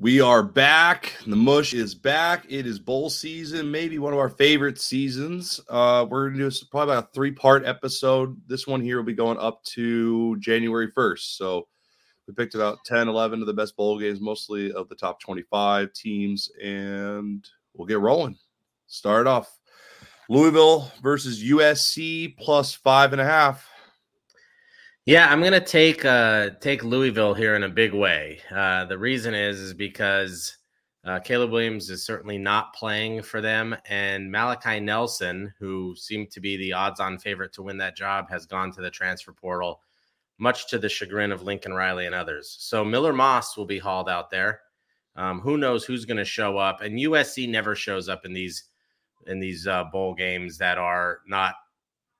We are back. The mush is back. It is bowl season, maybe one of our favorite seasons. Uh, we're going to do probably about a three part episode. This one here will be going up to January 1st. So we picked about 10, 11 of the best bowl games, mostly of the top 25 teams, and we'll get rolling. Start off Louisville versus USC plus five and a half. Yeah, I'm gonna take uh, take Louisville here in a big way. Uh, the reason is is because uh, Caleb Williams is certainly not playing for them, and Malachi Nelson, who seemed to be the odds-on favorite to win that job, has gone to the transfer portal, much to the chagrin of Lincoln Riley and others. So Miller Moss will be hauled out there. Um, who knows who's going to show up? And USC never shows up in these in these uh, bowl games that are not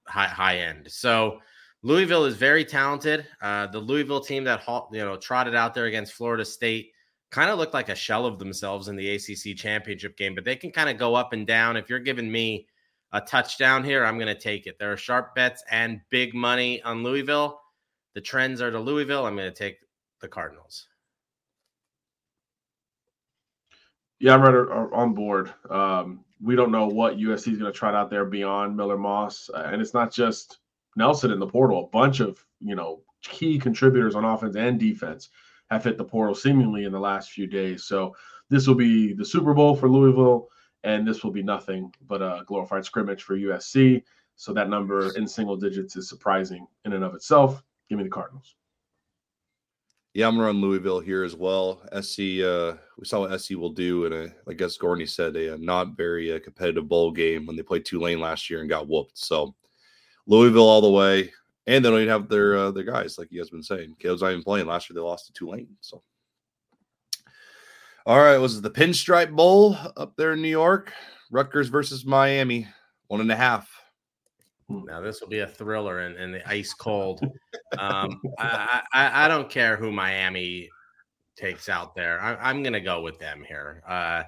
high high end. So Louisville is very talented. Uh, the Louisville team that you know trotted out there against Florida State kind of looked like a shell of themselves in the ACC championship game, but they can kind of go up and down. If you're giving me a touchdown here, I'm going to take it. There are sharp bets and big money on Louisville. The trends are to Louisville. I'm going to take the Cardinals. Yeah, I'm right on board. Um, we don't know what USC is going to trot out there beyond Miller Moss, and it's not just Nelson in the portal, a bunch of you know key contributors on offense and defense have hit the portal seemingly in the last few days. So this will be the Super Bowl for Louisville, and this will be nothing but a glorified scrimmage for USC. So that number in single digits is surprising in and of itself. Give me the Cardinals. Yeah, I'm gonna run Louisville here as well. SC, uh, we saw what SC will do in a, I guess Gorney said, a, a not very uh, competitive bowl game when they played Tulane last year and got whooped. So Louisville all the way, and they don't even have their uh, their guys like you guys been saying. Caleb's not even playing. Last year they lost to Tulane. So, all right, was it the Pinstripe Bowl up there in New York? Rutgers versus Miami, one and a half. Now this will be a thriller in, in the ice cold. Um, I, I, I don't care who Miami takes out there. I, am going to go with them here. Uh,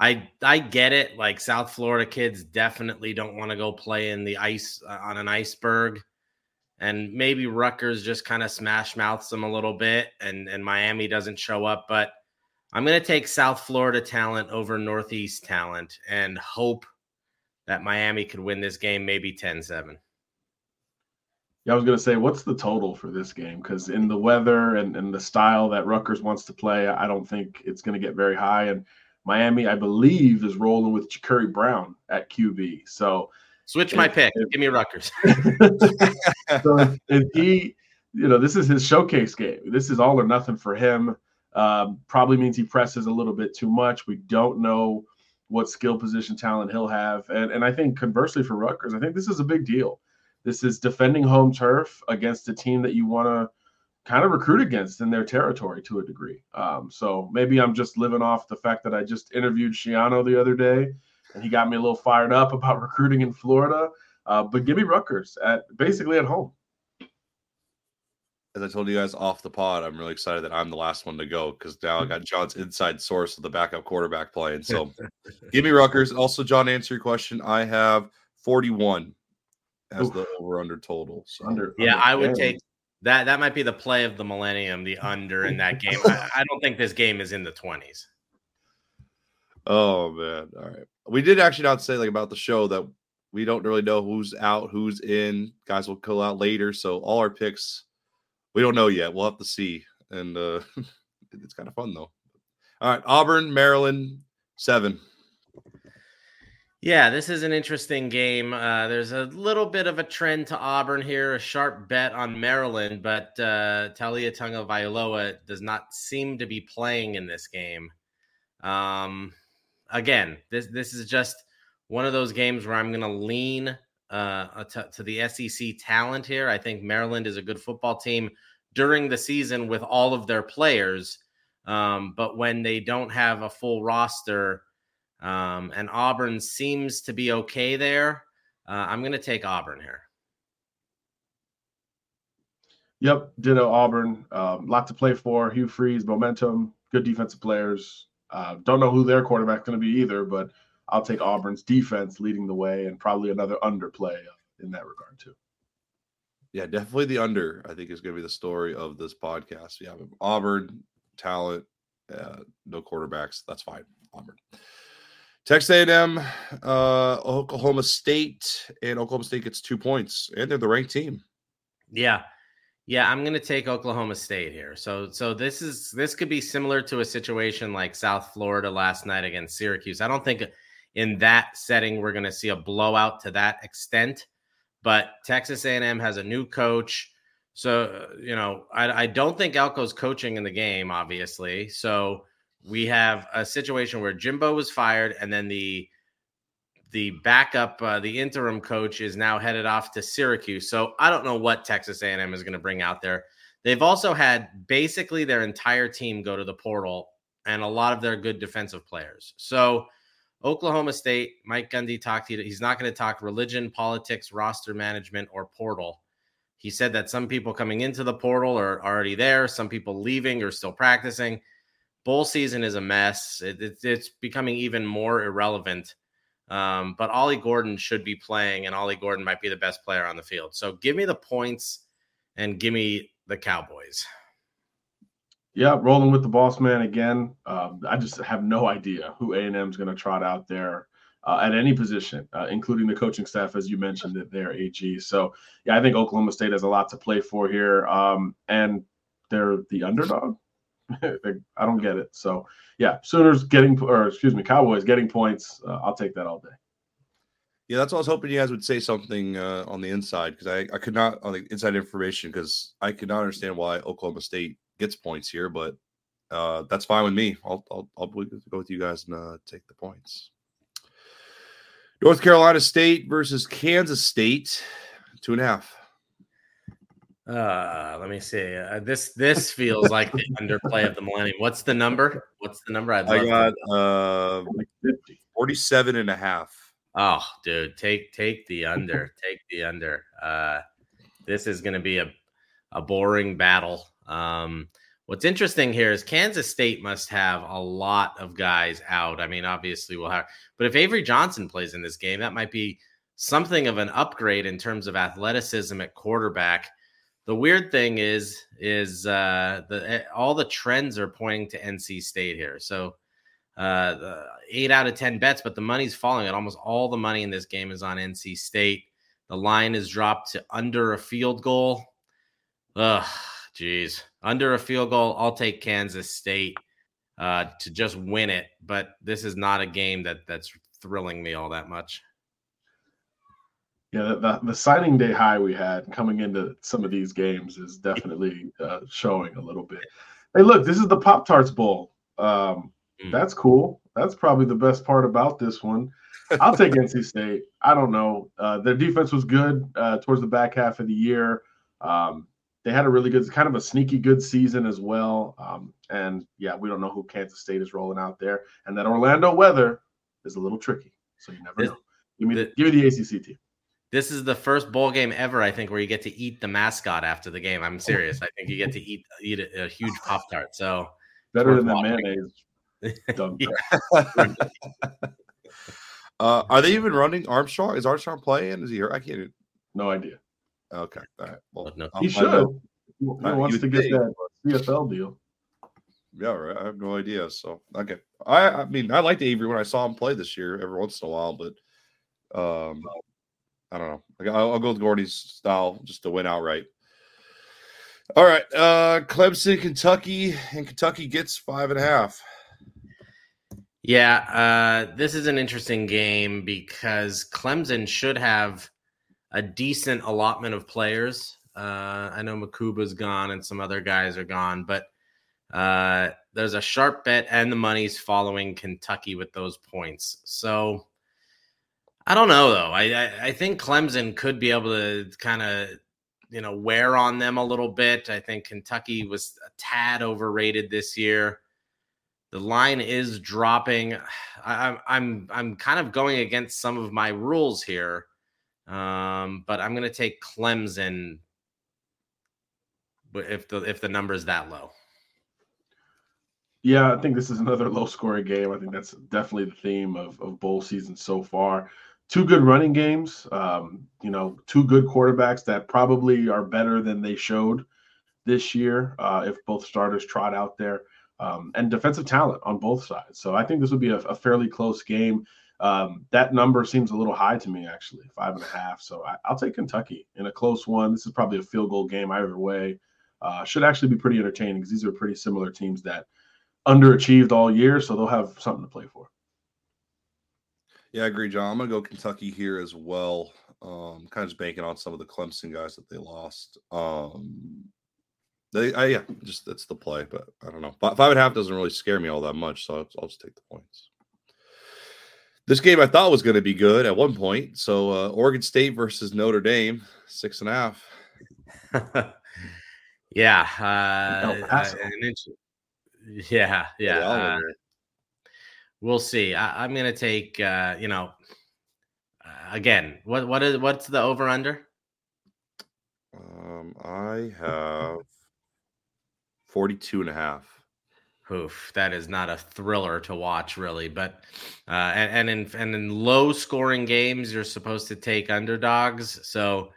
I I get it. Like South Florida kids definitely don't want to go play in the ice uh, on an iceberg, and maybe Rutgers just kind of smash mouths them a little bit, and and Miami doesn't show up. But I'm going to take South Florida talent over Northeast talent and hope that Miami could win this game, maybe 10-7. Yeah, I was going to say, what's the total for this game? Because in the weather and, and the style that Rutgers wants to play, I don't think it's going to get very high. And Miami, I believe, is rolling with Jacurri Brown at QB. So switch my pick. If, Give me Rutgers. so if, if, he, you know, this is his showcase game. This is all or nothing for him. Um, probably means he presses a little bit too much. We don't know what skill position talent he'll have. And, and I think conversely for Rutgers, I think this is a big deal. This is defending home turf against a team that you want to kind of recruit against in their territory to a degree. Um, so maybe I'm just living off the fact that I just interviewed Schiano the other day, and he got me a little fired up about recruiting in Florida. Uh, but give me Rutgers at basically at home. As I told you guys off the pod, I'm really excited that I'm the last one to go because now I got John's inside source of the backup quarterback playing. So give me Rutgers. Also, John, answer your question. I have 41 as Oof. the over under total. So under, yeah, under I would take that that might be the play of the millennium, the under in that game. I, I don't think this game is in the twenties. Oh man! All right, we did actually not say like about the show that we don't really know who's out, who's in. Guys will go out later, so all our picks we don't know yet. We'll have to see, and uh, it's kind of fun though. All right, Auburn, Maryland, seven. Yeah, this is an interesting game. Uh, there's a little bit of a trend to Auburn here, a sharp bet on Maryland, but uh, Taulia Tagovailoa does not seem to be playing in this game. Um, again, this this is just one of those games where I'm going to lean uh, to, to the SEC talent here. I think Maryland is a good football team during the season with all of their players, um, but when they don't have a full roster um, and Auburn seems to be okay there. Uh, I'm going to take Auburn here. Yep, ditto Auburn. Um, lot to play for. Hugh Freeze, momentum, good defensive players. Uh, don't know who their quarterback's going to be either, but I'll take Auburn's defense leading the way and probably another underplay in that regard too. Yeah, definitely the under. I think is going to be the story of this podcast. Yeah, Auburn talent, uh, no quarterbacks. That's fine. Auburn. Texas A&M, uh, Oklahoma State, and Oklahoma State gets two points, and they're the ranked team. Yeah, yeah, I'm going to take Oklahoma State here. So, so this is this could be similar to a situation like South Florida last night against Syracuse. I don't think in that setting we're going to see a blowout to that extent, but Texas A&M has a new coach. So, you know, I, I don't think Elko's coaching in the game, obviously. So we have a situation where Jimbo was fired, and then the the backup, uh, the interim coach, is now headed off to Syracuse. So I don't know what Texas A&M is going to bring out there. They've also had basically their entire team go to the portal, and a lot of their good defensive players. So Oklahoma State, Mike Gundy talked. To you. He's not going to talk religion, politics, roster management, or portal. He said that some people coming into the portal are already there, some people leaving or still practicing bowl season is a mess. It, it, it's becoming even more irrelevant. Um, but Ollie Gordon should be playing, and Ollie Gordon might be the best player on the field. So give me the points and give me the Cowboys. Yeah, rolling with the boss man again. Um, I just have no idea who A and M is going to trot out there uh, at any position, uh, including the coaching staff, as you mentioned that they're AG. So yeah, I think Oklahoma State has a lot to play for here, um, and they're the underdog. I don't get it. So yeah, Sooners getting or excuse me, Cowboys getting points. Uh, I'll take that all day. Yeah, that's what I was hoping you guys would say something uh, on the inside because I, I could not on the inside information because I could not understand why Oklahoma State gets points here, but uh, that's fine with me. I'll I'll, I'll go with you guys and uh, take the points. North Carolina State versus Kansas State, two and a half. Uh, let me see. Uh, this this feels like the underplay of the millennium. What's the number? What's the number? I'd I got uh, 47 and a half. Oh, dude, take take the under. take the under. Uh, this is going to be a a boring battle. Um, what's interesting here is Kansas State must have a lot of guys out. I mean, obviously we'll have, but if Avery Johnson plays in this game, that might be something of an upgrade in terms of athleticism at quarterback the weird thing is is uh the eh, all the trends are pointing to NC State here. So uh 8 out of 10 bets but the money's falling and almost all the money in this game is on NC State. The line is dropped to under a field goal. Ugh, geez. Under a field goal, I'll take Kansas State uh to just win it, but this is not a game that that's thrilling me all that much yeah, the, the signing day high we had coming into some of these games is definitely uh, showing a little bit. Hey, look, this is the Pop Tarts Bowl. Um, mm. That's cool. That's probably the best part about this one. I'll take NC State. I don't know. Uh, their defense was good uh, towards the back half of the year. Um, they had a really good, kind of a sneaky good season as well. Um, and yeah, we don't know who Kansas State is rolling out there. And that Orlando weather is a little tricky. So you never know. Give me, the, give me the ACC team. This is the first bowl game ever, I think, where you get to eat the mascot after the game. I'm serious. I think you get to eat eat a, a huge pop tart. So better than the mayonnaise. uh, are they even running Armstrong? Is Armstrong playing? Is he here? I can't. No idea. Okay. All right. Well, no. he should. He, wants to get that CFL deal. Yeah, right. I have no idea. So okay. I I mean I liked Avery when I saw him play this year every once in a while, but um I don't know. I'll, I'll go with Gorney's style just to win outright. All right. Uh Clemson, Kentucky, and Kentucky gets five and a half. Yeah, uh, this is an interesting game because Clemson should have a decent allotment of players. Uh, I know Mukuba's gone and some other guys are gone, but uh, there's a sharp bet and the money's following Kentucky with those points. So I don't know though. I, I, I think Clemson could be able to kind of you know wear on them a little bit. I think Kentucky was a tad overrated this year. The line is dropping. I, I'm I'm kind of going against some of my rules here, um, but I'm going to take Clemson if the if the number is that low. Yeah, I think this is another low scoring game. I think that's definitely the theme of, of bowl season so far two good running games. Um, you know, two good quarterbacks that probably are better than they showed this year. Uh, if both starters trot out there, um, and defensive talent on both sides. So I think this would be a, a fairly close game. Um, that number seems a little high to me, actually, five and a half. So I, will take Kentucky in a close one. This is probably a field goal game either way. Uh, should actually be pretty entertaining because these are pretty similar teams that underachieved all year, so they'll have something to play for. Yeah, I agree, John. I'm gonna go Kentucky here as well. Um, kind of just banking on some of the Clemson guys that they lost. Um, they, I, yeah, just that's the play, but I don't know. Five, five and a half doesn't really scare me all that much, so I'll, I'll just take the points. This game I thought was going to be good at one point. So uh, Oregon State versus Notre Dame, six and a half. yeah, uh, yeah, yeah. Uh, we'll see. I, am going to take. Uh, you know, uh, again, what what is what's the over under? Um, I have 42 and a half. Oof, that is not a thriller to watch, really. But uh, and, and in and in low scoring games, you're supposed to take underdogs. So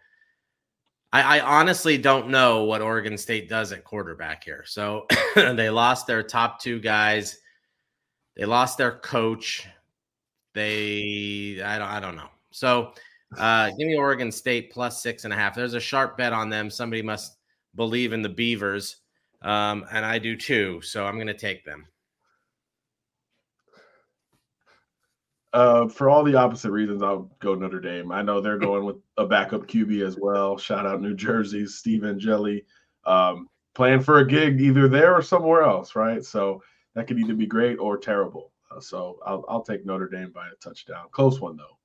I, I honestly don't know what Oregon State does at quarterback here. So they lost their top two guys. They lost their coach. They I don't I don't know. So uh, give me Oregon State plus six and a half. There's a sharp bet on them. Somebody must believe in the Beavers. Um, and I do too. So I'm going to take them. Uh, for all the opposite reasons, I'll go Notre Dame. I know they're going with a backup QB as well. Shout out New Jersey's Steve Angeli. Um, playing for a gig either there or somewhere else, right? So that could either be great or terrible. Uh, so I'll, I'll take Notre Dame by a touchdown. Close one, though.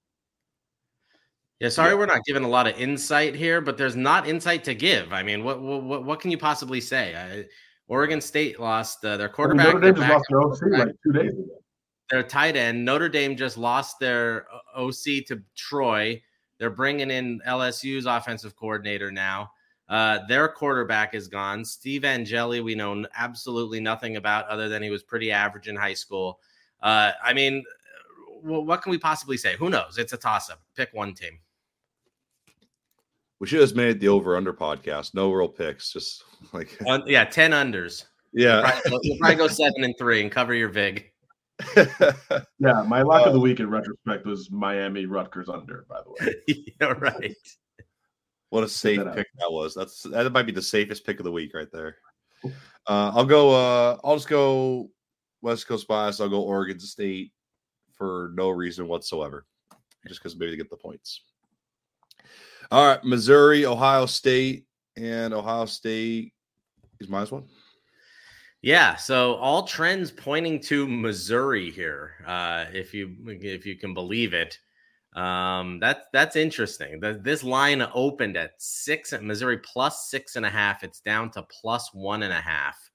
Yeah, sorry, yeah. we're not giving a lot of insight here, but there's not insight to give. I mean, what what what can you possibly say? I, Oregon State lost uh, their quarterback. I mean, Notre Dame just lost their OC like two days ago. Their tight end. Notre Dame just lost their uh, OC to Troy. They're bringing in LSU's offensive coordinator now. Uh, their quarterback is gone. Steve Angeli, we know absolutely nothing about other than he was pretty average in high school. Uh, I mean, what can we possibly say? Who knows? It's a toss up. Pick one team. We should have made the over under podcast. No real picks, just like uh, yeah, ten unders. Yeah, you'll probably, you'll probably go seven and three and cover your vig. yeah, my lock uh, of the uh, week in retrospect was Miami Rutgers under. By the way, yeah, right. What a safe that pick that was. That's that might be the safest pick of the week right there. Uh, I'll go. Uh, I'll just go West Coast bias. I'll go Oregon State for no reason whatsoever, just because maybe they get the points. All right, Missouri, Ohio State, and Ohio State is minus one. Yeah, so all trends pointing to Missouri here, uh, if you if you can believe it. Um, that's that's interesting. The, this line opened at six at Missouri plus six and a half. It's down to plus one and a half.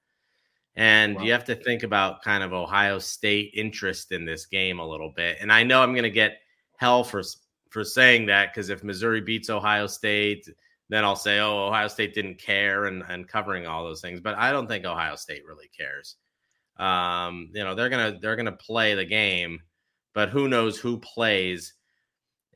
And wow. you have to think about kind of Ohio State interest in this game a little bit. And I know I'm going to get hell for for saying that because if Missouri beats Ohio State, then I'll say, oh, Ohio State didn't care and, and covering all those things. But I don't think Ohio State really cares. Um, you know, they're gonna they're gonna play the game, but who knows who plays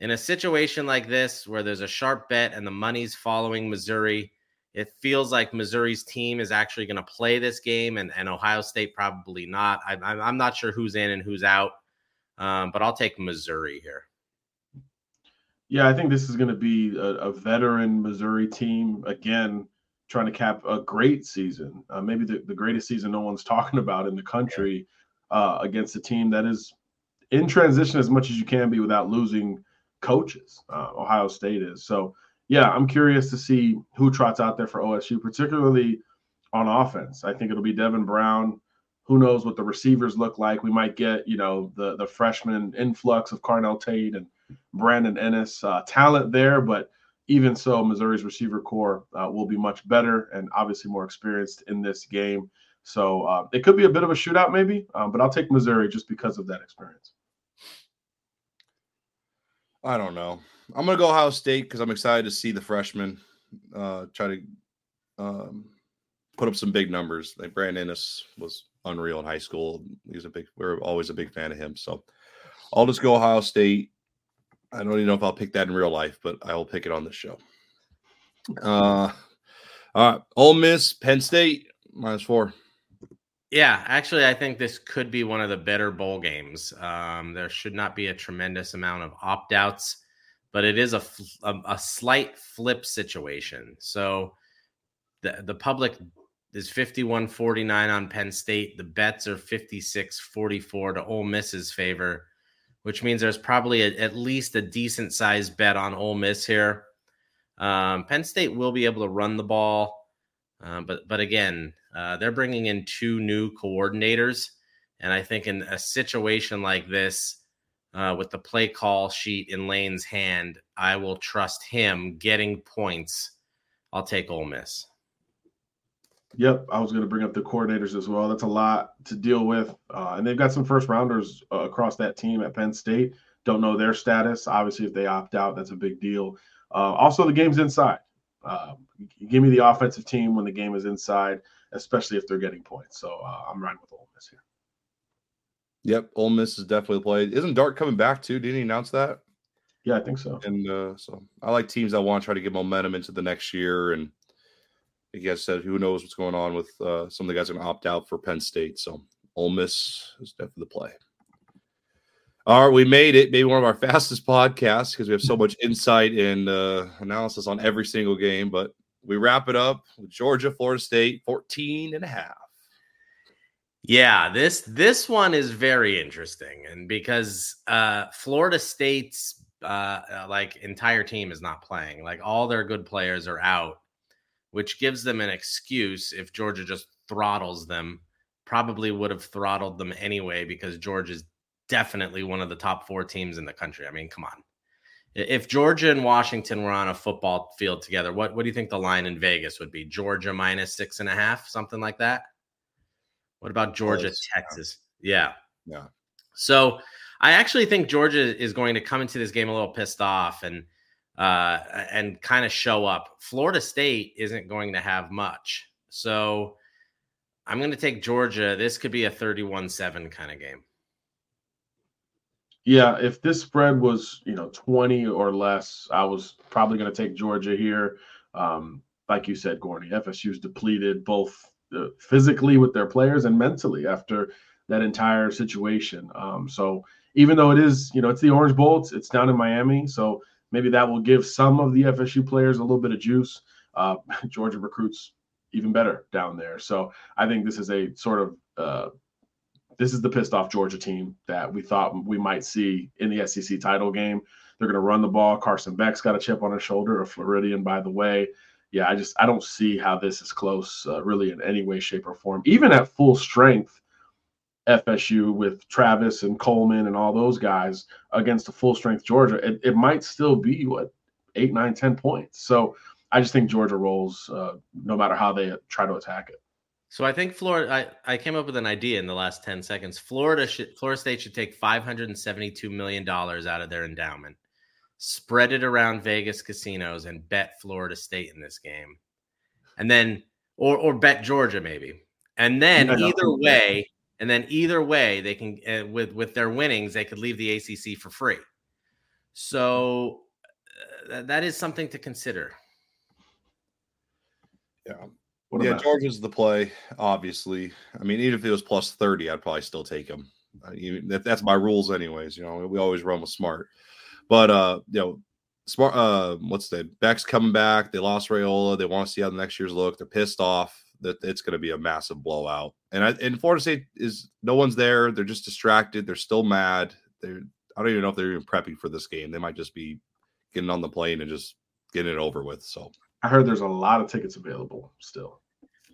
in a situation like this where there's a sharp bet and the money's following Missouri. It feels like Missouri's team is actually going to play this game, and, and Ohio State probably not. I, I'm not sure who's in and who's out, um, but I'll take Missouri here. Yeah, I think this is going to be a, a, veteran Missouri team again, trying to cap a great season, uh, maybe the, the greatest season no one's talking about in the country, uh, against a team that is in transition as much as you can be without losing coaches. Uh, Ohio State is so. Yeah, I'm curious to see who trots out there for OSU, particularly on offense. I think it'll be Devin Brown. Who knows what the receivers look like? We might get, you know, the the freshman influx of Carnell Tate and Brandon Inniss uh, talent there, but even so, Missouri's receiver corps uh, will be much better and obviously more experienced in this game. So uh, it could be a bit of a shootout, maybe, um, but I'll take Missouri just because of that experience. I don't know. I'm gonna go Ohio State because I'm excited to see the freshmen uh, try to um, put up some big numbers. Like Brandon Inniss was unreal in high school. He's a big. We're always a big fan of him. So I'll just go Ohio State. I don't even know if I'll pick that in real life, but I will pick it on the show. Uh, all right, Ole Miss, Penn State minus four. Yeah, actually, I think this could be one of the better bowl games. Um, there should not be a tremendous amount of opt outs, but it is a, a, a slight flip situation. So the the public is 51 49 on Penn State. The bets are 56 44 to Ole Miss's favor, which means there's probably a, at least a decent sized bet on Ole Miss here. Um, Penn State will be able to run the ball, uh, but but again, uh, they're bringing in two new coordinators, and I think in a situation like this, uh, with the play call sheet in Lane's hand, I will trust him getting points. I'll take Ole Miss. Yep, I was going to bring up the coordinators as well. That's a lot to deal with, uh, and they've got some first rounders uh, across that team at Penn State. Don't know their status. Obviously, if they opt out, that's a big deal. Uh, also, the game's inside. Uh, give me the offensive team when the game is inside, especially if they're getting points. So uh, I'm riding with Ole Miss here. Yep, Ole Miss is definitely played. Isn't Dart coming back too? Didn't he announce that? Yeah, I think so. And uh, so I like teams that want to try to get momentum into the next year. And like you guys said, who knows what's going on with uh, some of the guys going to opt out for Penn State. So Ole Miss is definitely the play. All right, we made it. Maybe one of our fastest podcasts because we have so much insight and uh, analysis on every single game. But we wrap it up with Georgia, Florida State, 14 and a half. Yeah, this this one is very interesting, and because uh, Florida State's uh, uh, like entire team is not playing, like all their good players are out, which gives them an excuse if Georgia just throttles them. Probably would have throttled them anyway because Georgia's definitely one of the top four teams in the country. I mean, come on. If Georgia and Washington were on a football field together, what, what do you think the line in Vegas would be? Georgia minus six and a half, something like that? What about Georgia, Close. Texas? Yeah. Yeah. So I actually think Georgia is going to come into this game a little pissed off and uh, and kind of show up. Florida State isn't going to have much. So I'm going to take Georgia. This could be a 31 7 kind of game. Yeah, if this spread was, you know, 20 or less, I was probably going to take Georgia here. Um, like you said, Gorney, FSU's depleted both uh, physically with their players and mentally after that entire situation. Um, so even though it is, you know, it's the Orange Bowl, it's, it's, down in Miami. So maybe that will give some of the FSU players a little bit of juice. Uh, Georgia recruits even better down there. So I think this is a sort of uh, this is the pissed off Georgia team that we thought we might see in the SEC title game. They're going to run the ball. Carson Beck's got a chip on his shoulder, a Floridian, by the way. Yeah, I just I don't see how this is close, uh, really, in any way, shape, or form. Even at full strength, FSU with Travis and Coleman and all those guys against a full strength Georgia, it, it might still be what eight, nine, ten points. So I just think Georgia rolls uh, no matter how they try to attack it. So I think Florida. I, I came up with an idea in the last ten seconds. Florida should Florida State should take five hundred and seventy two million dollars out of their endowment, spread it around Vegas casinos, and bet Florida State in this game, and then or or bet Georgia maybe, and then yeah, either no. way, and then either way they can uh, with with their winnings they could leave the ACC for free. So uh, that is something to consider. Yeah. What yeah, Georgia's the play, obviously. I mean, even if it was plus 30, I'd probably still take him. Uh, you, that, that's my rules, anyways. You know, we always run with smart. But, uh, you know, smart, uh, what's the Beck's coming back. They lost Raiola. They want to see how the next year's look. They're pissed off that it's going to be a massive blowout. And I, and Florida State is no one's there. They're just distracted. They're still mad. They're, I don't even know if they're even prepping for this game. They might just be getting on the plane and just getting it over with. So I heard there's a lot of tickets available still.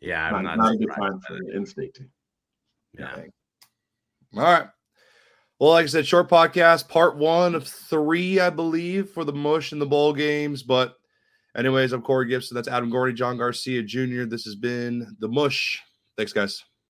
Yeah, I'm not, not, not a good time for the in-state team. Yeah. All right. Well, like I said, short podcast, part one of three, I believe, for the mush and the bowl games. But, anyways, I'm Corey Gibson. That's Adam Gorney, John Garcia Jr. This has been the mush. Thanks, guys.